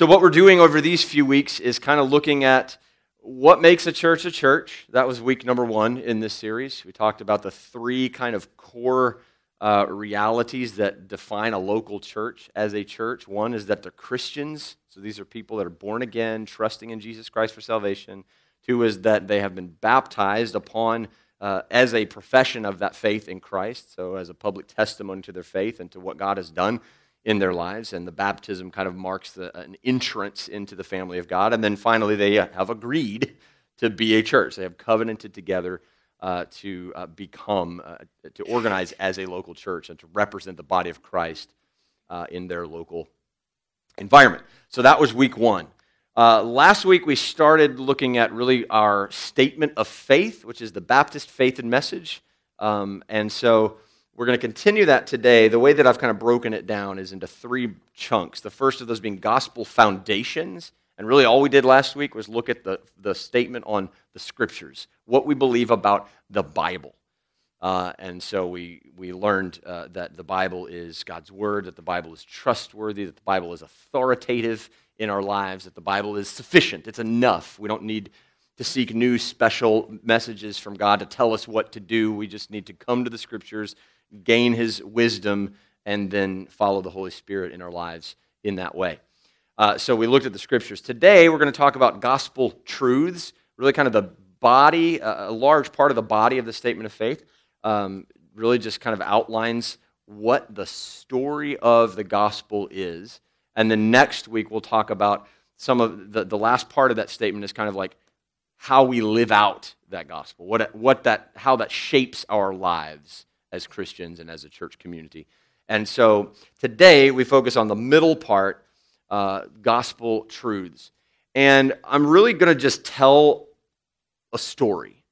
So, what we're doing over these few weeks is kind of looking at what makes a church a church. That was week number one in this series. We talked about the three kind of core uh, realities that define a local church as a church. One is that they're Christians. So, these are people that are born again, trusting in Jesus Christ for salvation. Two is that they have been baptized upon uh, as a profession of that faith in Christ, so as a public testimony to their faith and to what God has done in their lives. And the baptism kind of marks the, an entrance into the family of God. And then finally, they have agreed to be a church. They have covenanted together uh, to uh, become, uh, to organize as a local church and to represent the body of Christ uh, in their local environment. So that was week one. Uh, last week, we started looking at really our statement of faith, which is the Baptist faith and message. Um, and so we're going to continue that today. The way that I've kind of broken it down is into three chunks. The first of those being gospel foundations. And really, all we did last week was look at the, the statement on the scriptures, what we believe about the Bible. Uh, and so we, we learned uh, that the Bible is God's word, that the Bible is trustworthy, that the Bible is authoritative in our lives, that the Bible is sufficient. It's enough. We don't need to seek new special messages from God to tell us what to do. We just need to come to the scriptures, gain his wisdom, and then follow the Holy Spirit in our lives in that way. Uh, so we looked at the scriptures. Today, we're going to talk about gospel truths, really kind of the body, a large part of the body of the statement of faith. Um, really just kind of outlines what the story of the gospel is and then next week, we'll talk about some of the, the last part of that statement is kind of like how we live out that gospel, what, what that, how that shapes our lives as Christians and as a church community. And so today we focus on the middle part, uh, gospel truths. And I'm really going to just tell a story.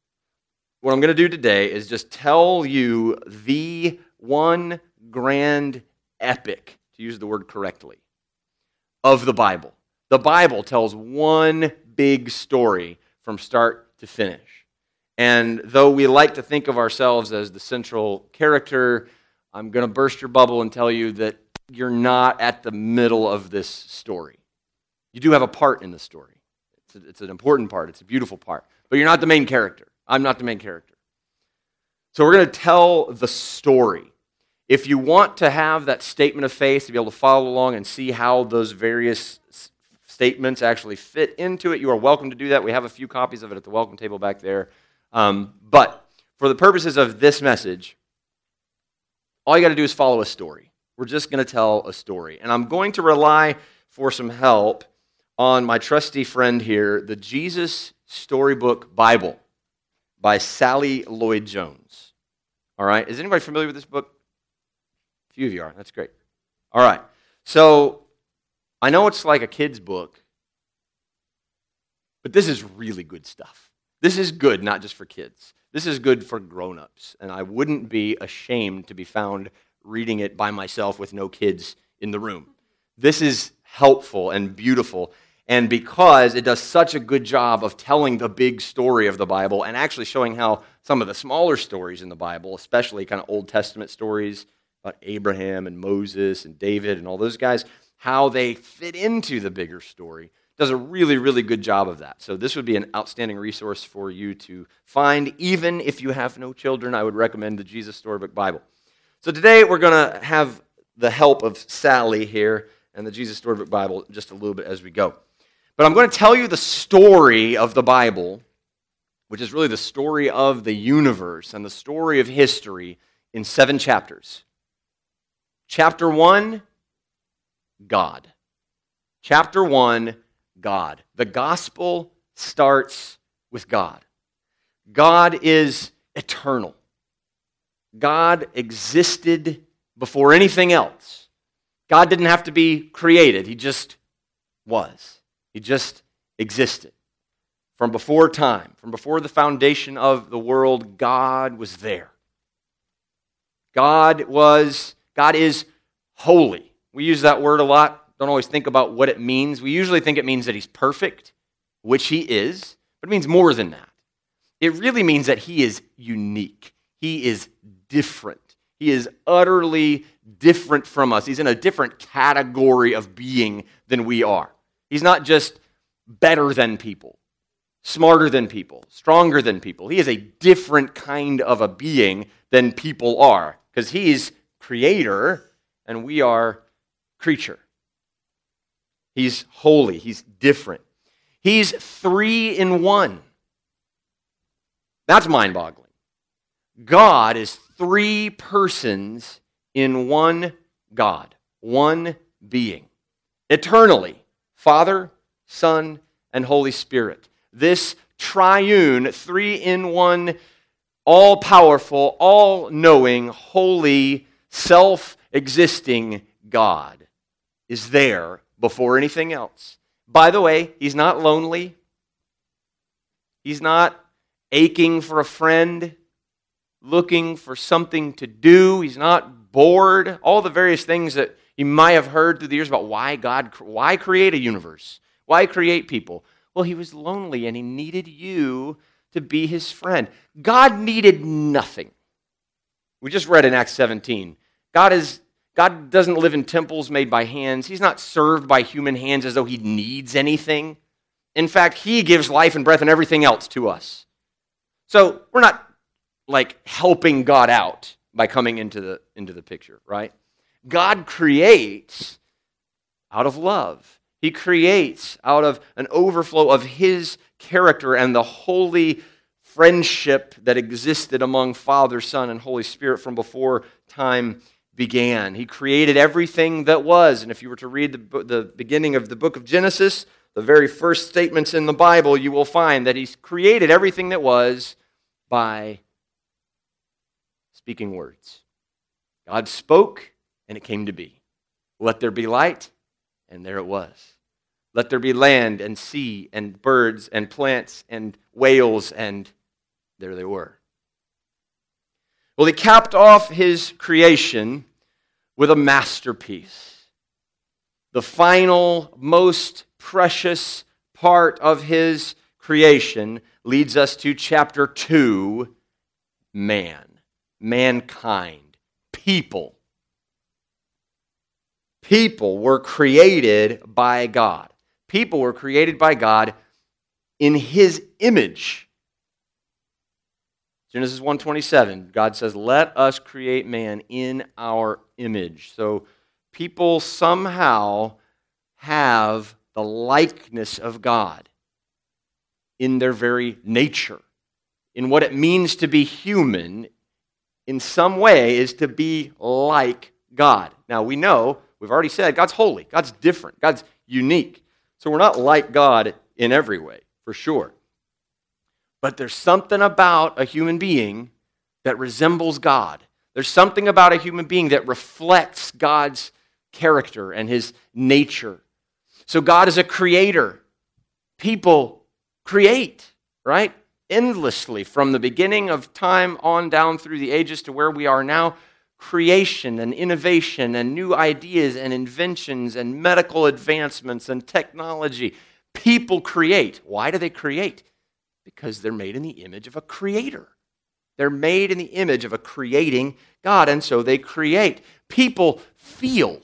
What I'm going to do today is just tell you the one grand epic, to use the word correctly, of the Bible. The Bible tells one big story from start to finish. And though we like to think of ourselves as the central character, I'm going to burst your bubble and tell you that you're not at the middle of this story. You do have a part in the story. It's, a, it's an important part, it's a beautiful part. But you're not the main character. I'm not the main character. So we're going to tell the story. If you want to have that statement of faith, to be able to follow along and see how those various statements actually fit into it, you are welcome to do that. We have a few copies of it at the welcome table back there. Um, but for the purposes of this message, all you got to do is follow a story. We're just going to tell a story. And I'm going to rely for some help on my trusty friend here, the Jesus Storybook Bible by Sally Lloyd Jones. All right, is anybody familiar with this book? A few of you are. That's great. All right. So I know it's like a kid's book, but this is really good stuff. This is good not just for kids. This is good for grown-ups, and I wouldn't be ashamed to be found reading it by myself with no kids in the room. This is helpful and beautiful, and because it does such a good job of telling the big story of the Bible and actually showing how some of the smaller stories in the Bible, especially kind of Old Testament stories, about Abraham and Moses and David and all those guys, how they fit into the bigger story. Does a really, really good job of that. So, this would be an outstanding resource for you to find. Even if you have no children, I would recommend the Jesus Storybook Bible. So, today we're going to have the help of Sally here and the Jesus Storybook Bible just a little bit as we go. But I'm going to tell you the story of the Bible, which is really the story of the universe and the story of history in seven chapters. Chapter 1, God. Chapter 1, God. The gospel starts with God. God is eternal. God existed before anything else. God didn't have to be created, He just was. He just existed. From before time, from before the foundation of the world, God was there. God was God is holy. We use that word a lot, don't always think about what it means. We usually think it means that he's perfect, which he is, but it means more than that. It really means that he is unique, he is different. He is utterly different from us. He's in a different category of being than we are. He's not just better than people, smarter than people, stronger than people. He is a different kind of a being than people are because he's creator and we are creature. He's holy, he's different. He's three in one. That's mind boggling. God is three persons in one God, one being, eternally Father, Son, and Holy Spirit. This triune, three in one, all powerful, all knowing, holy, self existing God is there before anything else. By the way, he's not lonely. He's not aching for a friend, looking for something to do. He's not bored. All the various things that you might have heard through the years about why God, why create a universe? Why create people? Well, he was lonely and he needed you to be his friend. God needed nothing. We just read in Acts 17. God is God doesn't live in temples made by hands. He's not served by human hands as though he needs anything. In fact, he gives life and breath and everything else to us. So we're not like helping God out by coming into the, into the picture, right? God creates out of love. He creates out of an overflow of His character and the holy friendship that existed among Father, Son, and Holy Spirit from before time began. He created everything that was. And if you were to read the, the beginning of the book of Genesis, the very first statements in the Bible, you will find that He's created everything that was by speaking words. God spoke, and it came to be. Let there be light, and there it was. Let there be land and sea and birds and plants and whales, and there they were. Well, he capped off his creation with a masterpiece. The final, most precious part of his creation leads us to chapter 2 man, mankind, people. People were created by God. People were created by God in his image. Genesis 1:27, God says, "Let us create man in our image." So people somehow have the likeness of God in their very nature. In what it means to be human, in some way, is to be like God. Now, we know, we've already said, God's holy, God's different, God's unique. So we're not like God in every way, for sure. But there's something about a human being that resembles God. There's something about a human being that reflects God's character and his nature. So God is a creator. People create, right? Endlessly from the beginning of time on down through the ages to where we are now. Creation and innovation and new ideas and inventions and medical advancements and technology. People create. Why do they create? Because they're made in the image of a creator. They're made in the image of a creating God, and so they create. People feel.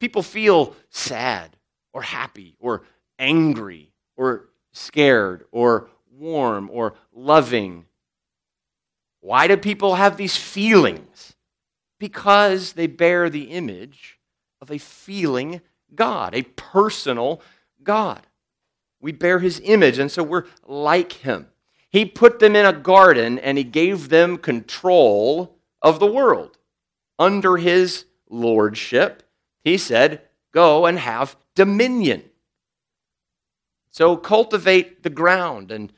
People feel sad or happy or angry or scared or warm or loving. Why do people have these feelings? Because they bear the image of a feeling God, a personal God. We bear his image, and so we're like him. He put them in a garden and he gave them control of the world. Under his lordship, he said, Go and have dominion. So cultivate the ground and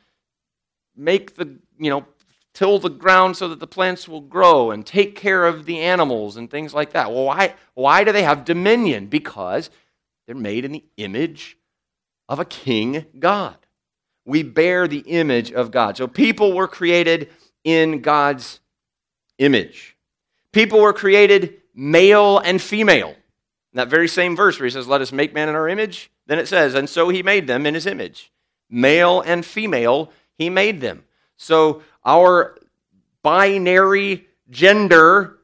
make the, you know, till the ground so that the plants will grow and take care of the animals and things like that. Well, why, why do they have dominion? Because they're made in the image of a king God. We bear the image of God. So people were created in God's image. People were created male and female. In that very same verse where he says, Let us make man in our image, then it says, And so he made them in his image. Male and female, he made them. So our binary gender,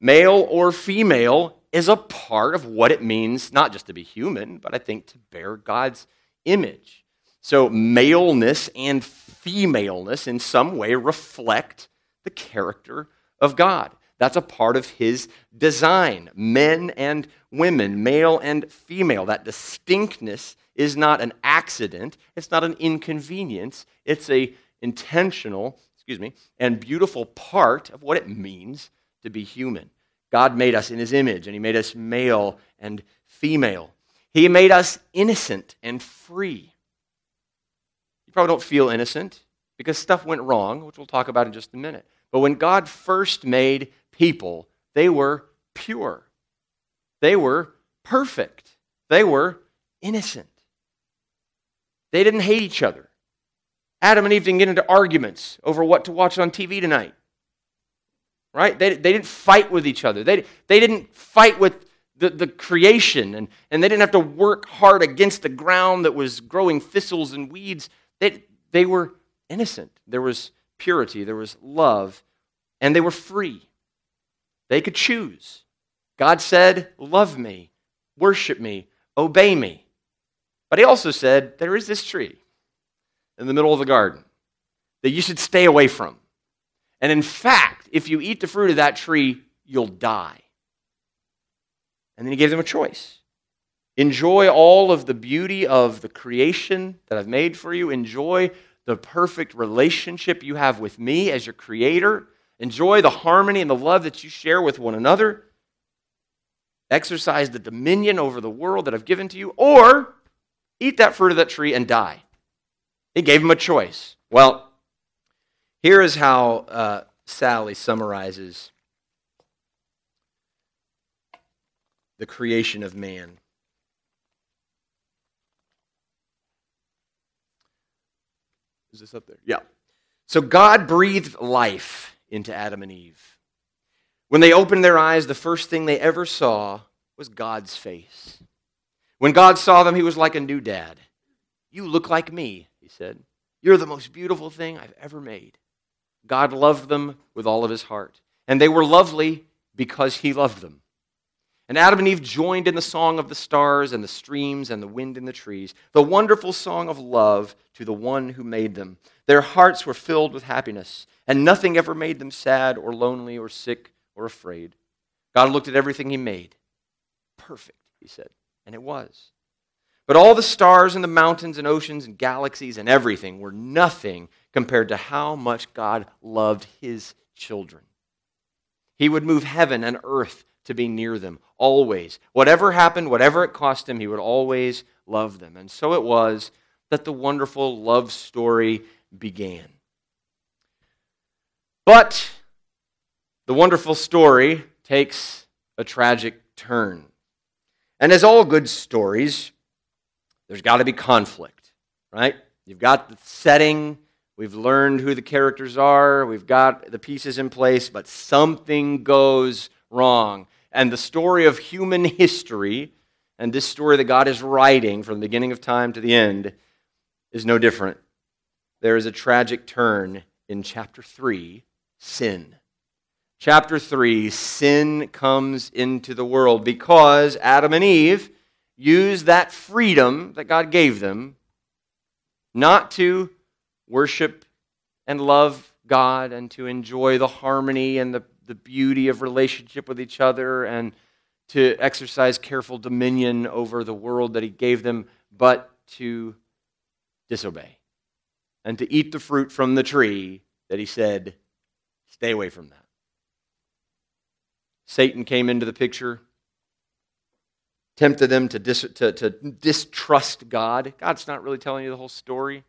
male or female, is a part of what it means not just to be human, but I think to bear God's image. So, maleness and femaleness in some way reflect the character of God. That's a part of his design. Men and women, male and female. That distinctness is not an accident, it's not an inconvenience. It's a intentional, excuse me, and beautiful part of what it means to be human. God made us in his image and he made us male and female. He made us innocent and free. You probably don't feel innocent because stuff went wrong, which we'll talk about in just a minute. But when God first made people, they were pure. They were perfect. They were innocent. They didn't hate each other. Adam and Eve didn't get into arguments over what to watch on TV tonight. Right? They, they didn't fight with each other. They, they didn't fight with the, the creation, and, and they didn't have to work hard against the ground that was growing thistles and weeds. They, they were innocent. There was purity, there was love, and they were free. They could choose. God said, Love me, worship me, obey me. But he also said, There is this tree in the middle of the garden that you should stay away from. And in fact, if you eat the fruit of that tree, you'll die. And then he gave them a choice. Enjoy all of the beauty of the creation that I've made for you. Enjoy the perfect relationship you have with me as your creator. Enjoy the harmony and the love that you share with one another. Exercise the dominion over the world that I've given to you, or eat that fruit of that tree and die. He gave him a choice. Well, here is how uh, Sally summarizes the creation of man. Is this up there? Yeah. So God breathed life into Adam and Eve. When they opened their eyes, the first thing they ever saw was God's face. When God saw them, he was like a new dad. You look like me, he said. You're the most beautiful thing I've ever made. God loved them with all of his heart. And they were lovely because he loved them. And Adam and Eve joined in the song of the stars and the streams and the wind in the trees, the wonderful song of love to the one who made them. Their hearts were filled with happiness, and nothing ever made them sad or lonely or sick or afraid. God looked at everything he made. Perfect, he said. And it was. But all the stars and the mountains and oceans and galaxies and everything were nothing compared to how much God loved his children. He would move heaven and earth to be near them, always. Whatever happened, whatever it cost him, he would always love them. And so it was that the wonderful love story began. But the wonderful story takes a tragic turn. And as all good stories, there's got to be conflict, right? You've got the setting, we've learned who the characters are, we've got the pieces in place, but something goes wrong. And the story of human history, and this story that God is writing from the beginning of time to the end, is no different. There is a tragic turn in chapter 3 sin. Chapter 3 sin comes into the world because Adam and Eve used that freedom that God gave them not to worship and love God and to enjoy the harmony and the the beauty of relationship with each other and to exercise careful dominion over the world that he gave them, but to disobey and to eat the fruit from the tree that he said, stay away from that. Satan came into the picture, tempted them to, dis- to, to distrust God. God's not really telling you the whole story.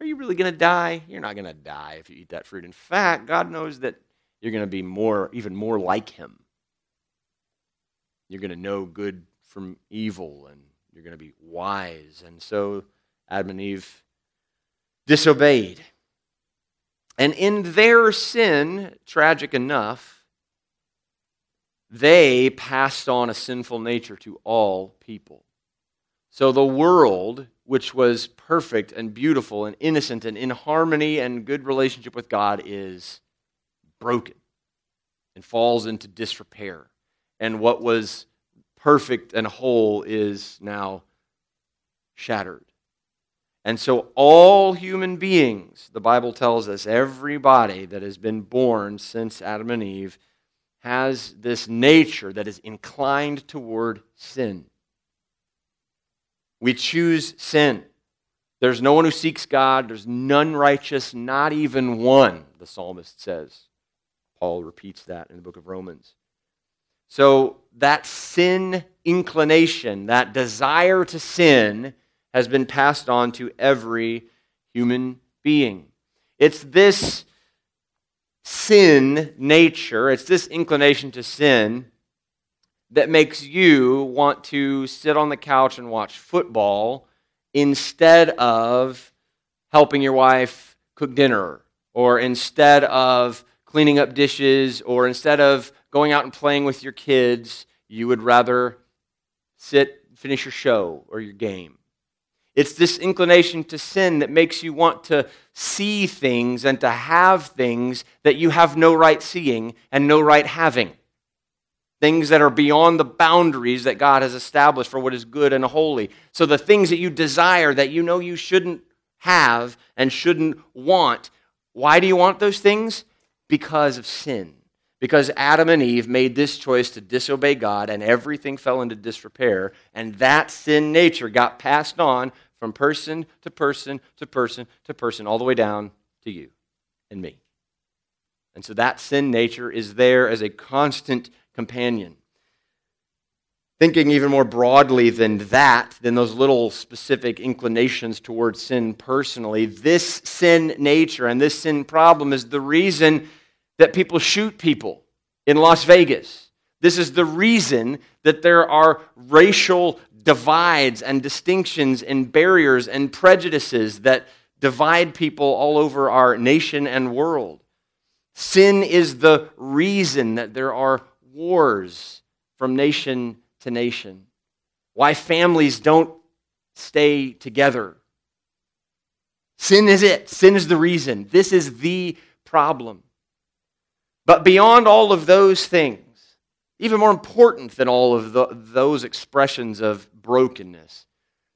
Are you really going to die? You're not going to die if you eat that fruit. In fact, God knows that you're going to be more, even more like him. You're going to know good from evil, and you're going to be wise. And so Adam and Eve disobeyed. And in their sin, tragic enough, they passed on a sinful nature to all people. So the world, which was perfect and beautiful and innocent and in harmony and good relationship with God, is broken and falls into disrepair. and what was perfect and whole is now shattered. And so, all human beings, the Bible tells us, everybody that has been born since Adam and Eve, has this nature that is inclined toward sin. We choose sin. There's no one who seeks God. There's none righteous, not even one, the psalmist says. Paul repeats that in the book of Romans. So, that sin inclination, that desire to sin, has been passed on to every human being. It's this sin nature, it's this inclination to sin that makes you want to sit on the couch and watch football instead of helping your wife cook dinner or instead of cleaning up dishes or instead of going out and playing with your kids, you would rather sit, finish your show or your game. It's this inclination to sin that makes you want to see things and to have things that you have no right seeing and no right having. Things that are beyond the boundaries that God has established for what is good and holy. So the things that you desire that you know you shouldn't have and shouldn't want, why do you want those things? Because of sin. Because Adam and Eve made this choice to disobey God and everything fell into disrepair, and that sin nature got passed on from person to person to person to person, all the way down to you and me. And so that sin nature is there as a constant companion. Thinking even more broadly than that, than those little specific inclinations towards sin personally, this sin nature and this sin problem is the reason that people shoot people in Las Vegas. This is the reason that there are racial divides and distinctions and barriers and prejudices that divide people all over our nation and world. Sin is the reason that there are wars from nation to nation, why families don't stay together. Sin is it. Sin is the reason. This is the problem. But beyond all of those things, even more important than all of the, those expressions of brokenness.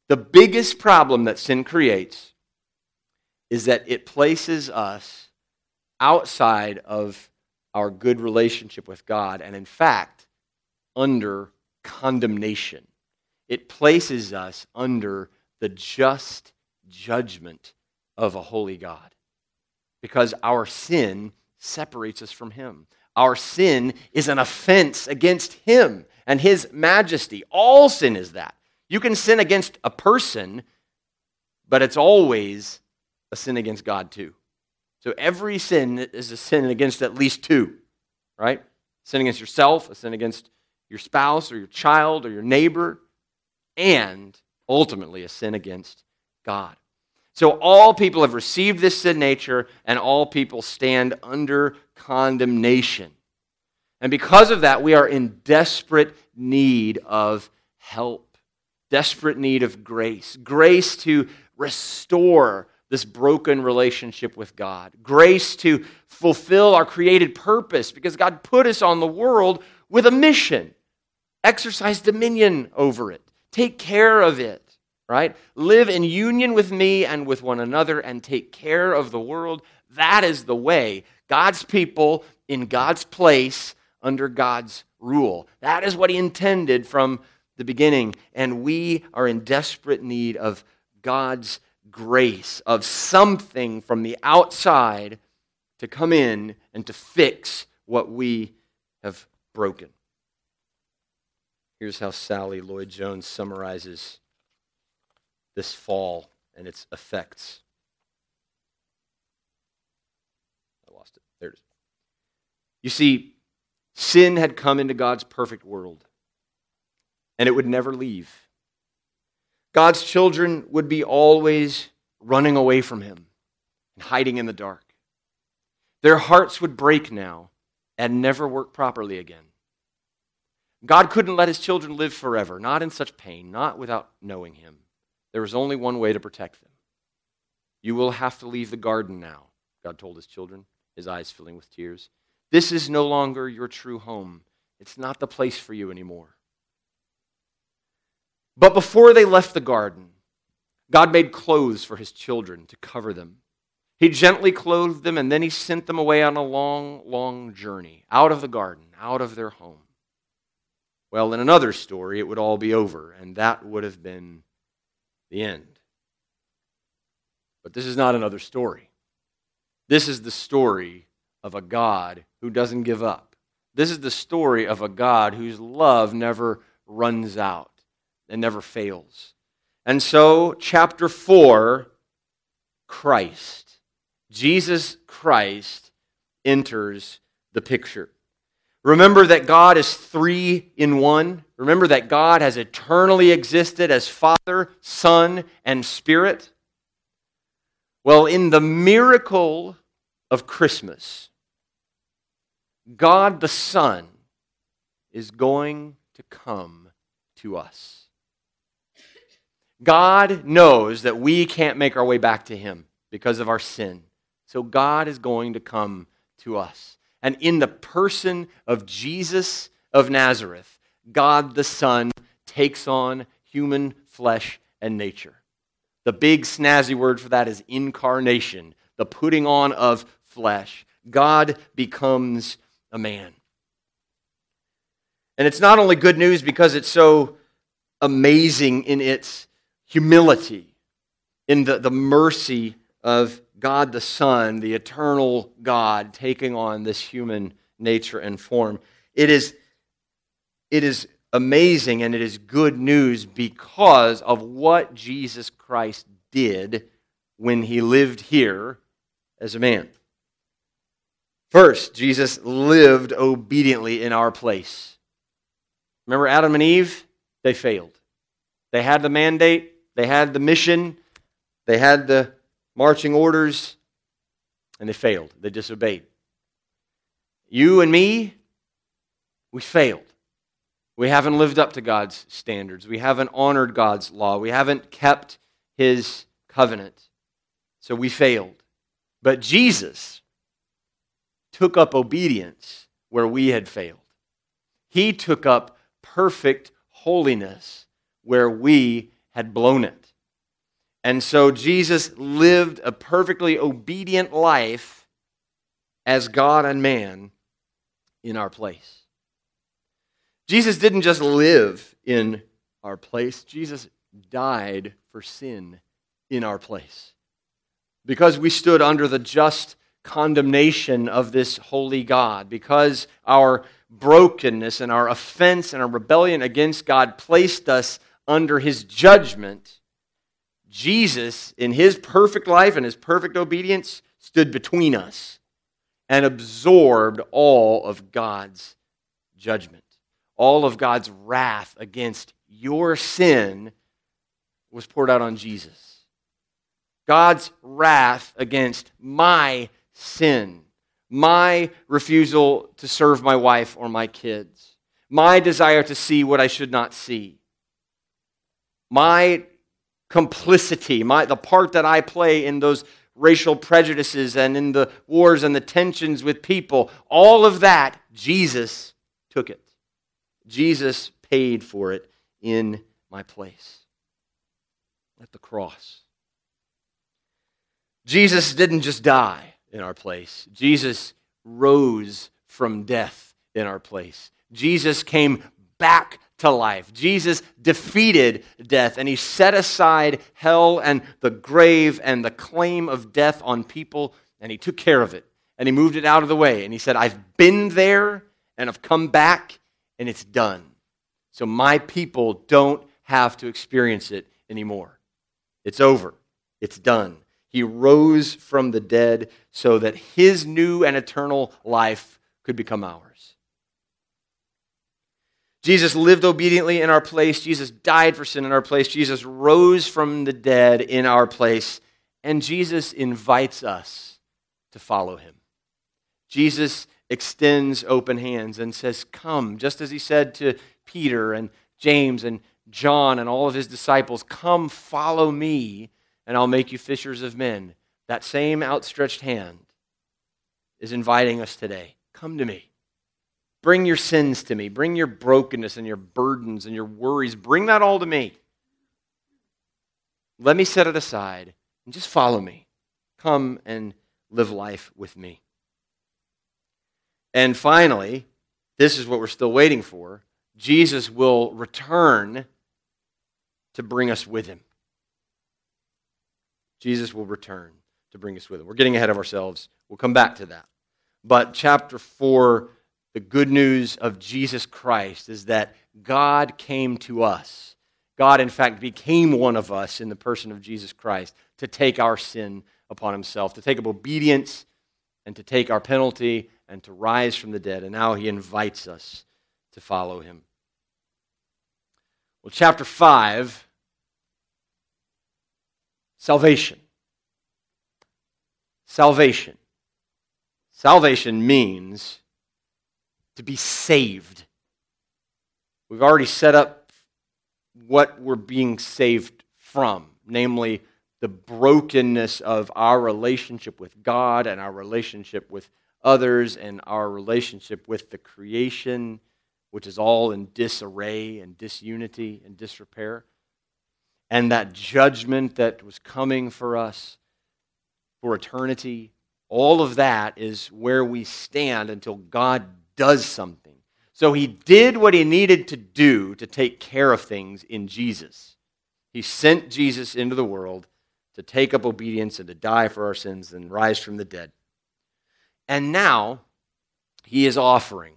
The biggest problem that sin creates is that it places us outside of our good relationship with God, and in fact, under condemnation. It places us under the just judgment of a holy God because our sin separates us from Him. Our sin is an offense against Him and His majesty. All sin is that. You can sin against a person, but it's always a sin against God too. So every sin is a sin against at least two, right? Sin against yourself, a sin against your spouse or your child or your neighbor, and ultimately a sin against God. So all people have received this sin nature, and all people stand under condemnation. And because of that, we are in desperate need of help desperate need of grace grace to restore this broken relationship with God, grace to fulfill our created purpose because God put us on the world with a mission. Exercise dominion over it, take care of it, right? Live in union with me and with one another and take care of the world. That is the way. God's people in God's place under God's rule. That is what He intended from the beginning, and we are in desperate need of God's grace, of something from the outside to come in and to fix what we have broken. Here's how Sally Lloyd Jones summarizes this fall and its effects. I lost it. There it is. You see, sin had come into God's perfect world and it would never leave. God's children would be always running away from him and hiding in the dark. Their hearts would break now and never work properly again. God couldn't let his children live forever, not in such pain, not without knowing him. There was only one way to protect them. You will have to leave the garden now, God told his children, his eyes filling with tears. This is no longer your true home. It's not the place for you anymore. But before they left the garden, God made clothes for his children to cover them. He gently clothed them, and then he sent them away on a long, long journey out of the garden, out of their home. Well, in another story, it would all be over, and that would have been the end. But this is not another story. This is the story of a God who doesn't give up. This is the story of a God whose love never runs out and never fails. And so, chapter 4, Christ. Jesus Christ enters the picture. Remember that God is three in one. Remember that God has eternally existed as Father, Son, and Spirit. Well, in the miracle of Christmas, God the Son is going to come to us. God knows that we can't make our way back to Him because of our sin. So God is going to come to us. And in the person of Jesus of Nazareth, God the Son takes on human flesh and nature. The big snazzy word for that is incarnation, the putting on of flesh. God becomes a man. And it's not only good news because it's so amazing in its humility, in the, the mercy of God the Son, the eternal God, taking on this human nature and form. It is, it is amazing and it is good news because of what Jesus Christ did when he lived here as a man. First, Jesus lived obediently in our place. Remember Adam and Eve? They failed. They had the mandate, they had the mission, they had the marching orders, and they failed. They disobeyed. You and me, we failed. We haven't lived up to God's standards. We haven't honored God's law. We haven't kept his covenant. So we failed. But Jesus took up obedience where we had failed. He took up perfect holiness where we had blown it. And so Jesus lived a perfectly obedient life as God and man in our place. Jesus didn't just live in our place, Jesus died for sin in our place. Because we stood under the just condemnation of this holy God, because our brokenness and our offense and our rebellion against God placed us under his judgment Jesus, in his perfect life and his perfect obedience, stood between us and absorbed all of God's judgment. All of God's wrath against your sin was poured out on Jesus. God's wrath against my sin, my refusal to serve my wife or my kids, my desire to see what I should not see, my complicity, my, the part that I play in those racial prejudices and in the wars and the tensions with people, all of that, Jesus took it. Jesus paid for it in my place at the cross. Jesus didn't just die in our place, Jesus rose from death in our place. Jesus came back to life. Jesus defeated death and he set aside hell and the grave and the claim of death on people and he took care of it and he moved it out of the way and he said, I've been there and I've come back and it's done. So my people don't have to experience it anymore. It's over, it's done. He rose from the dead so that his new and eternal life could become ours. Jesus lived obediently in our place. Jesus died for sin in our place. Jesus rose from the dead in our place. And Jesus invites us to follow him. Jesus extends open hands and says, Come, just as he said to Peter and James and John and all of his disciples, Come, follow me, and I'll make you fishers of men. That same outstretched hand is inviting us today. Come to me. Bring your sins to me. Bring your brokenness and your burdens and your worries. Bring that all to me. Let me set it aside and just follow me. Come and live life with me. And finally, this is what we're still waiting for Jesus will return to bring us with him. Jesus will return to bring us with him. We're getting ahead of ourselves. We'll come back to that. But chapter 4, the good news of Jesus Christ is that God came to us. God, in fact, became one of us in the person of Jesus Christ to take our sin upon himself, to take up obedience and to take our penalty and to rise from the dead. And now he invites us to follow him. Well, chapter 5 salvation. Salvation. Salvation means to be saved. We've already set up what we're being saved from, namely the brokenness of our relationship with God and our relationship with others and our relationship with the creation, which is all in disarray and disunity and disrepair. And that judgment that was coming for us for eternity, all of that is where we stand until God does something. So he did what he needed to do to take care of things in Jesus. He sent Jesus into the world to take up obedience and to die for our sins and rise from the dead. And now he is offering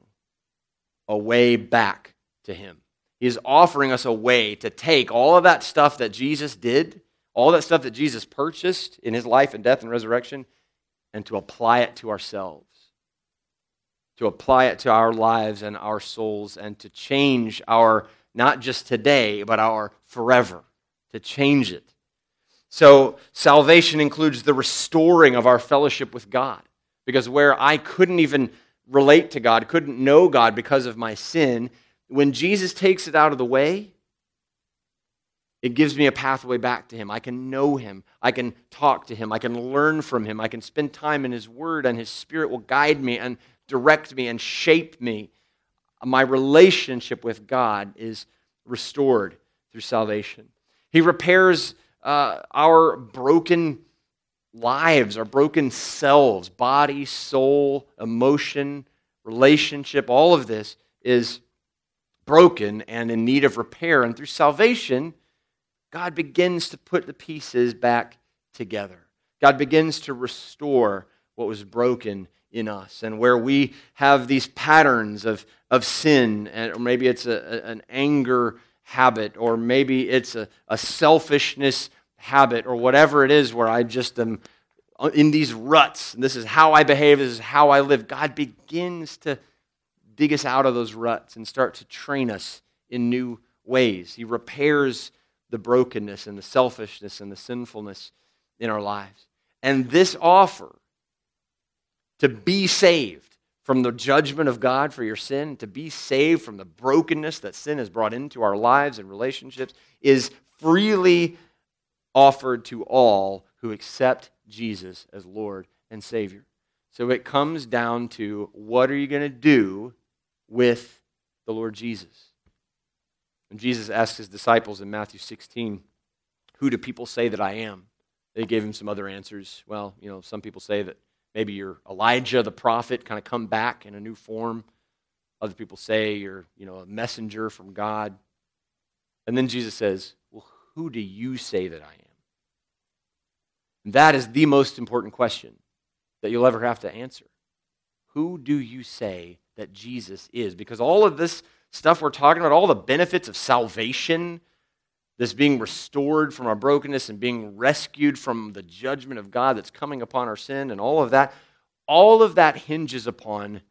a way back to him. He is offering us a way to take all of that stuff that Jesus did, all that stuff that Jesus purchased in his life and death and resurrection, and to apply it to ourselves. To apply it to our lives and our souls, and to change our, not just today, but our forever, to change it. So, salvation includes the restoring of our fellowship with God. Because where I couldn't even relate to God, couldn't know God because of my sin, when Jesus takes it out of the way, it gives me a pathway back to Him. I can know Him. I can talk to Him. I can learn from Him. I can spend time in His Word, and His Spirit will guide me and direct me and shape me. My relationship with God is restored through salvation. He repairs uh, our broken lives, our broken selves, body, soul, emotion, relationship, all of this is broken and in need of repair. And through salvation, God begins to put the pieces back together. God begins to restore what was broken in us. And where we have these patterns of, of sin, or maybe it's a, an anger habit, or maybe it's a, a selfishness habit or whatever it is where I just am in these ruts. And this is how I behave, this is how I live. God begins to dig us out of those ruts and start to train us in new ways. He repairs the brokenness and the selfishness and the sinfulness in our lives. And this offer to be saved from the judgment of God for your sin, to be saved from the brokenness that sin has brought into our lives and relationships, is freely offered to all who accept Jesus as Lord and Savior. So it comes down to what are you going to do with the Lord Jesus? When Jesus asked his disciples in Matthew 16, Who do people say that I am? They gave him some other answers. Well, you know, some people say that maybe you're Elijah the prophet, kind of come back in a new form. Other people say you're, you know, a messenger from God. And then Jesus says, Well, who do you say that I am? And that is the most important question that you'll ever have to answer. Who do you say that Jesus is? Because all of this stuff we're talking about, all the benefits of salvation, this being restored from our brokenness and being rescued from the judgment of God that's coming upon our sin and all of that, all of that hinges upon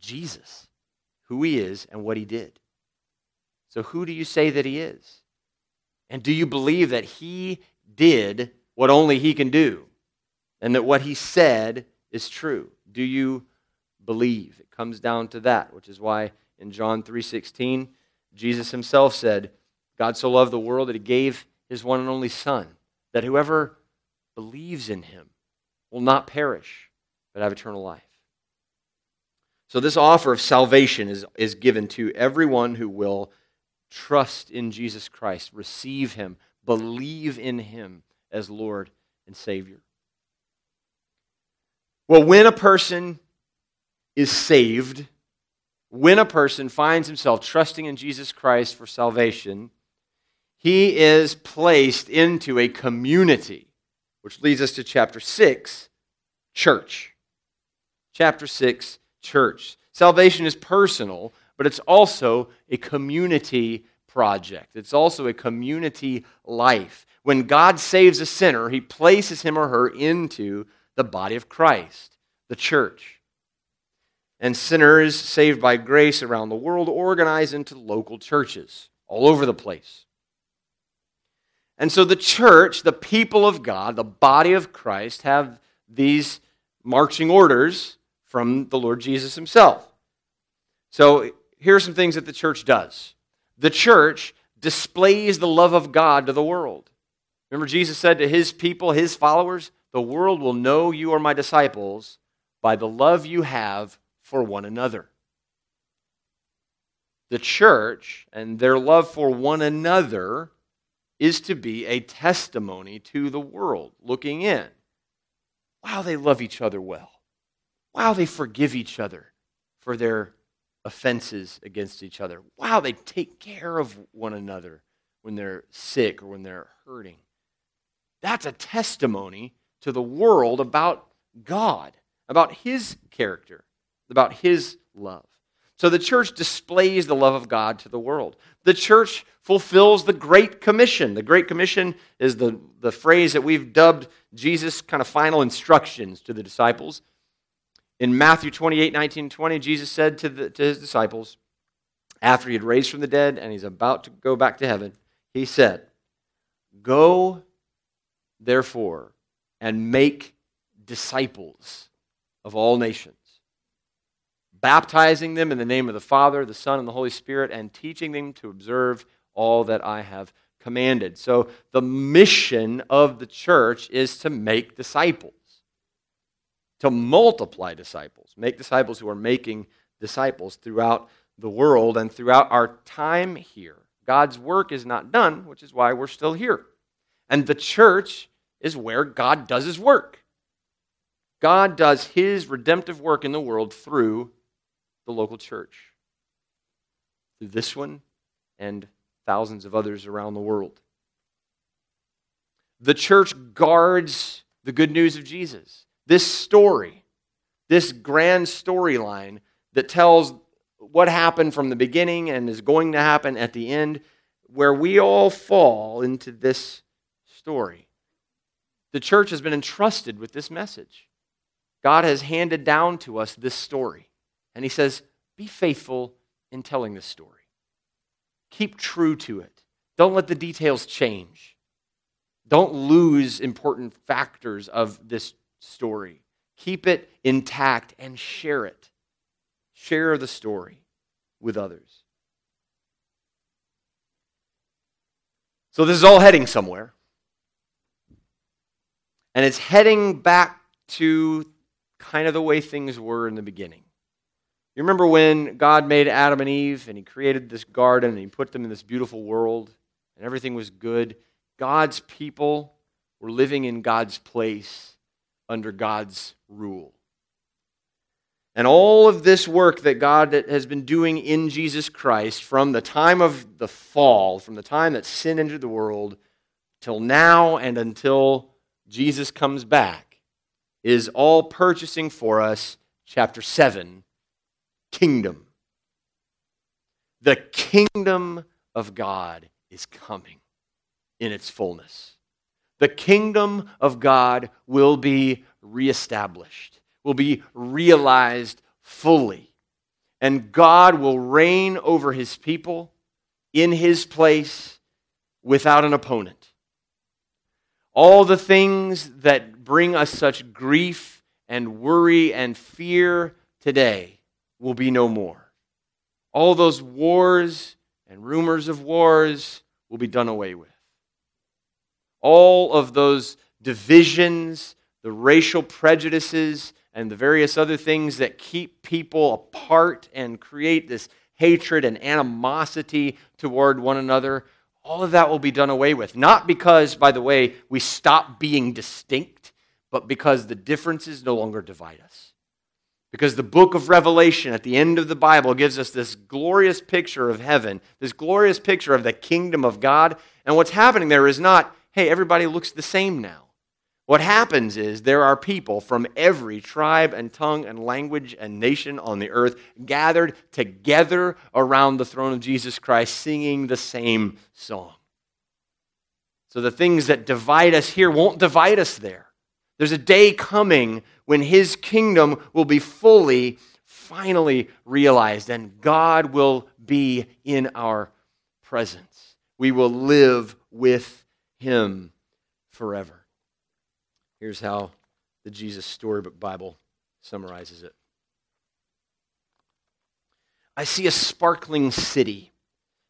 Jesus, who he is and what he did. So, who do you say that he is? And do you believe that he did what only he can do and that what he said is true? Do you believe? It comes down to that, which is why in John 3:16 Jesus himself said, God so loved the world that he gave his one and only son that whoever believes in him will not perish but have eternal life. So, this offer of salvation is, is given to everyone who will trust in Jesus Christ, receive Him, believe in Him as Lord and Savior. Well, when a person is saved, when a person finds himself trusting in Jesus Christ for salvation, he is placed into a community, which leads us to chapter 6, church. Chapter 6, church. Salvation is personal, but it's also a community project. It's also a community life. When God saves a sinner, he places him or her into the body of Christ, the church. And sinners saved by grace around the world organize into local churches all over the place. And so the church, the people of God, the body of Christ, have these marching orders from the Lord Jesus himself. So here are some things that the church does. The church displays the love of God to the world. Remember, Jesus said to his people, his followers, The world will know you are my disciples by the love you have for one another. The church and their love for one another is to be a testimony to the world looking in. Wow, they love each other well. Wow, they forgive each other for their offenses against each other. Wow, they take care of one another when they're sick or when they're hurting. That's a testimony to the world about God, about His character, about His love. So the church displays the love of God to the world. The church fulfills the Great Commission. The Great Commission is the, the phrase that we've dubbed Jesus' kind of final instructions to the disciples. In Matthew 28 19 20, Jesus said to, the, to his disciples, after he had raised from the dead and he's about to go back to heaven, he said, Go, therefore, and make disciples of all nations baptizing them in the name of the Father, the Son, and the Holy Spirit, and teaching them to observe all that I have commanded. So, the mission of the church is to make disciples, to multiply disciples, make disciples who are making disciples throughout the world and throughout our time here. God's work is not done, which is why we're still here. And the church is where God does his work. God does his redemptive work in the world through the local church, through this one and thousands of others around the world. The church guards the good news of Jesus. This story, this grand storyline that tells what happened from the beginning and is going to happen at the end, where we all fall into this story. The church has been entrusted with this message. God has handed down to us this story. And he says, Be faithful in telling this story. Keep true to it. Don't let the details change. Don't lose important factors of this story. Keep it intact and share it. Share the story with others. So, this is all heading somewhere. And it's heading back to kind of the way things were in the beginning. You remember when God made Adam and Eve and he created this garden and he put them in this beautiful world and everything was good? God's people were living in God's place under God's rule. And all of this work that God has been doing in Jesus Christ from the time of the fall, from the time that sin entered the world, till now and until Jesus comes back, is all purchasing for us chapter 7 kingdom. The kingdom of God is coming in its fullness. The kingdom of God will be reestablished, will be realized fully. And God will reign over his people in his place without an opponent. All the things that bring us such grief and worry and fear today will be no more. All those wars and rumors of wars will be done away with. All of those divisions, the racial prejudices, and the various other things that keep people apart and create this hatred and animosity toward one another, all of that will be done away with. Not because, by the way, we stop being distinct, but because the differences no longer divide us. Because the book of Revelation at the end of the Bible gives us this glorious picture of heaven, this glorious picture of the kingdom of God. And what's happening there is not, hey, everybody looks the same now. What happens is there are people from every tribe and tongue and language and nation on the earth gathered together around the throne of Jesus Christ singing the same song. So the things that divide us here won't divide us there. There's a day coming when his kingdom will be fully, finally realized, and God will be in our presence. We will live with him forever. Here's how the Jesus Storybook Bible summarizes it I see a sparkling city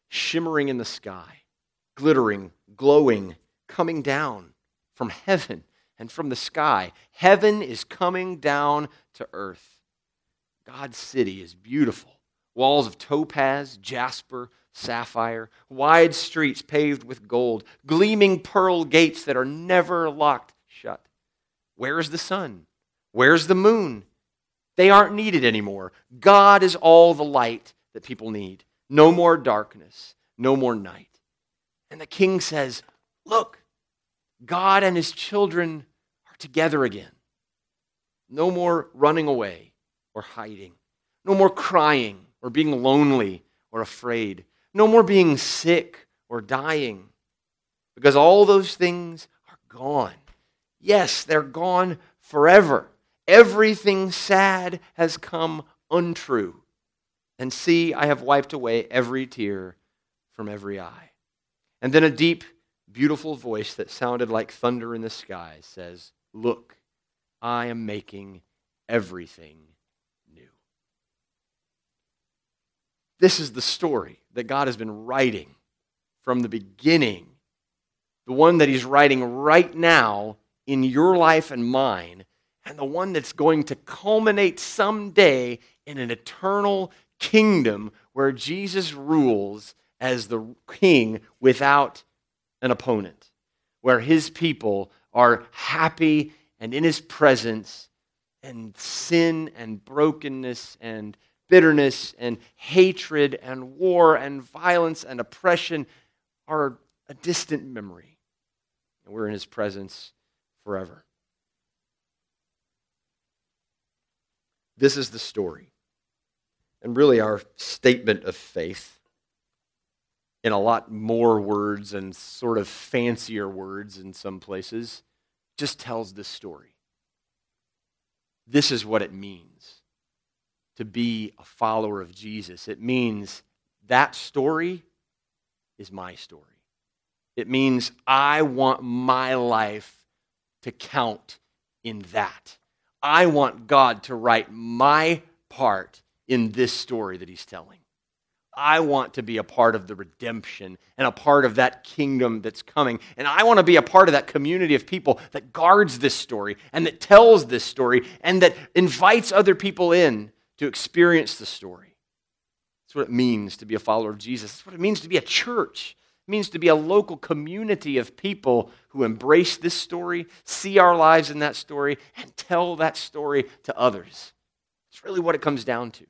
shimmering in the sky, glittering, glowing, coming down from heaven and from the sky. Heaven is coming down to earth. God's city is beautiful. Walls of topaz, jasper, sapphire, wide streets paved with gold, gleaming pearl gates that are never locked shut. Where's the sun? Where's the moon? They aren't needed anymore. God is all the light that people need. No more darkness, no more night. And the king says, Look, God and his children are together again. No more running away or hiding. No more crying or being lonely or afraid. No more being sick or dying. Because all those things are gone. Yes, they're gone forever. Everything sad has come untrue. And see, I have wiped away every tear from every eye. And then a deep, beautiful voice that sounded like thunder in the sky says, Look, I am making everything new. This is the story that God has been writing from the beginning, the one that He's writing right now in your life and mine, and the one that's going to culminate someday in an eternal kingdom where Jesus rules as the king without an opponent, where his people are happy and in his presence, and sin and brokenness and bitterness and hatred and war and violence and oppression are a distant memory. And we're in his presence forever. This is the story. And really, our statement of faith, in a lot more words and sort of fancier words in some places, just tells this story. This is what it means to be a follower of Jesus. It means that story is my story. It means I want my life to count in that. I want God to write my part in this story that he's telling. I want to be a part of the redemption and a part of that kingdom that's coming. And I want to be a part of that community of people that guards this story and that tells this story and that invites other people in to experience the story. That's what it means to be a follower of Jesus. That's what it means to be a church. It means to be a local community of people who embrace this story, see our lives in that story, and tell that story to others. It's really what it comes down to.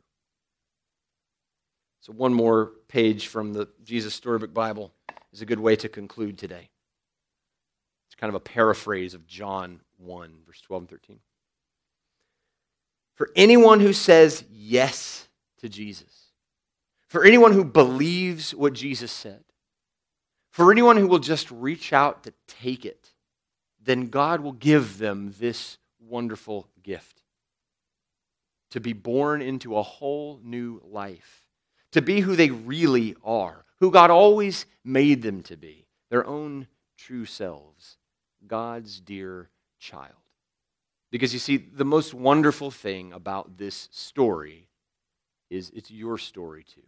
So, one more page from the Jesus Storybook Bible is a good way to conclude today. It's kind of a paraphrase of John 1, verse 12 and 13. For anyone who says yes to Jesus, for anyone who believes what Jesus said, for anyone who will just reach out to take it, then God will give them this wonderful gift to be born into a whole new life, to be who they really are, who God always made them to be, their own true selves, God's dear child. Because you see, the most wonderful thing about this story is it's your story too.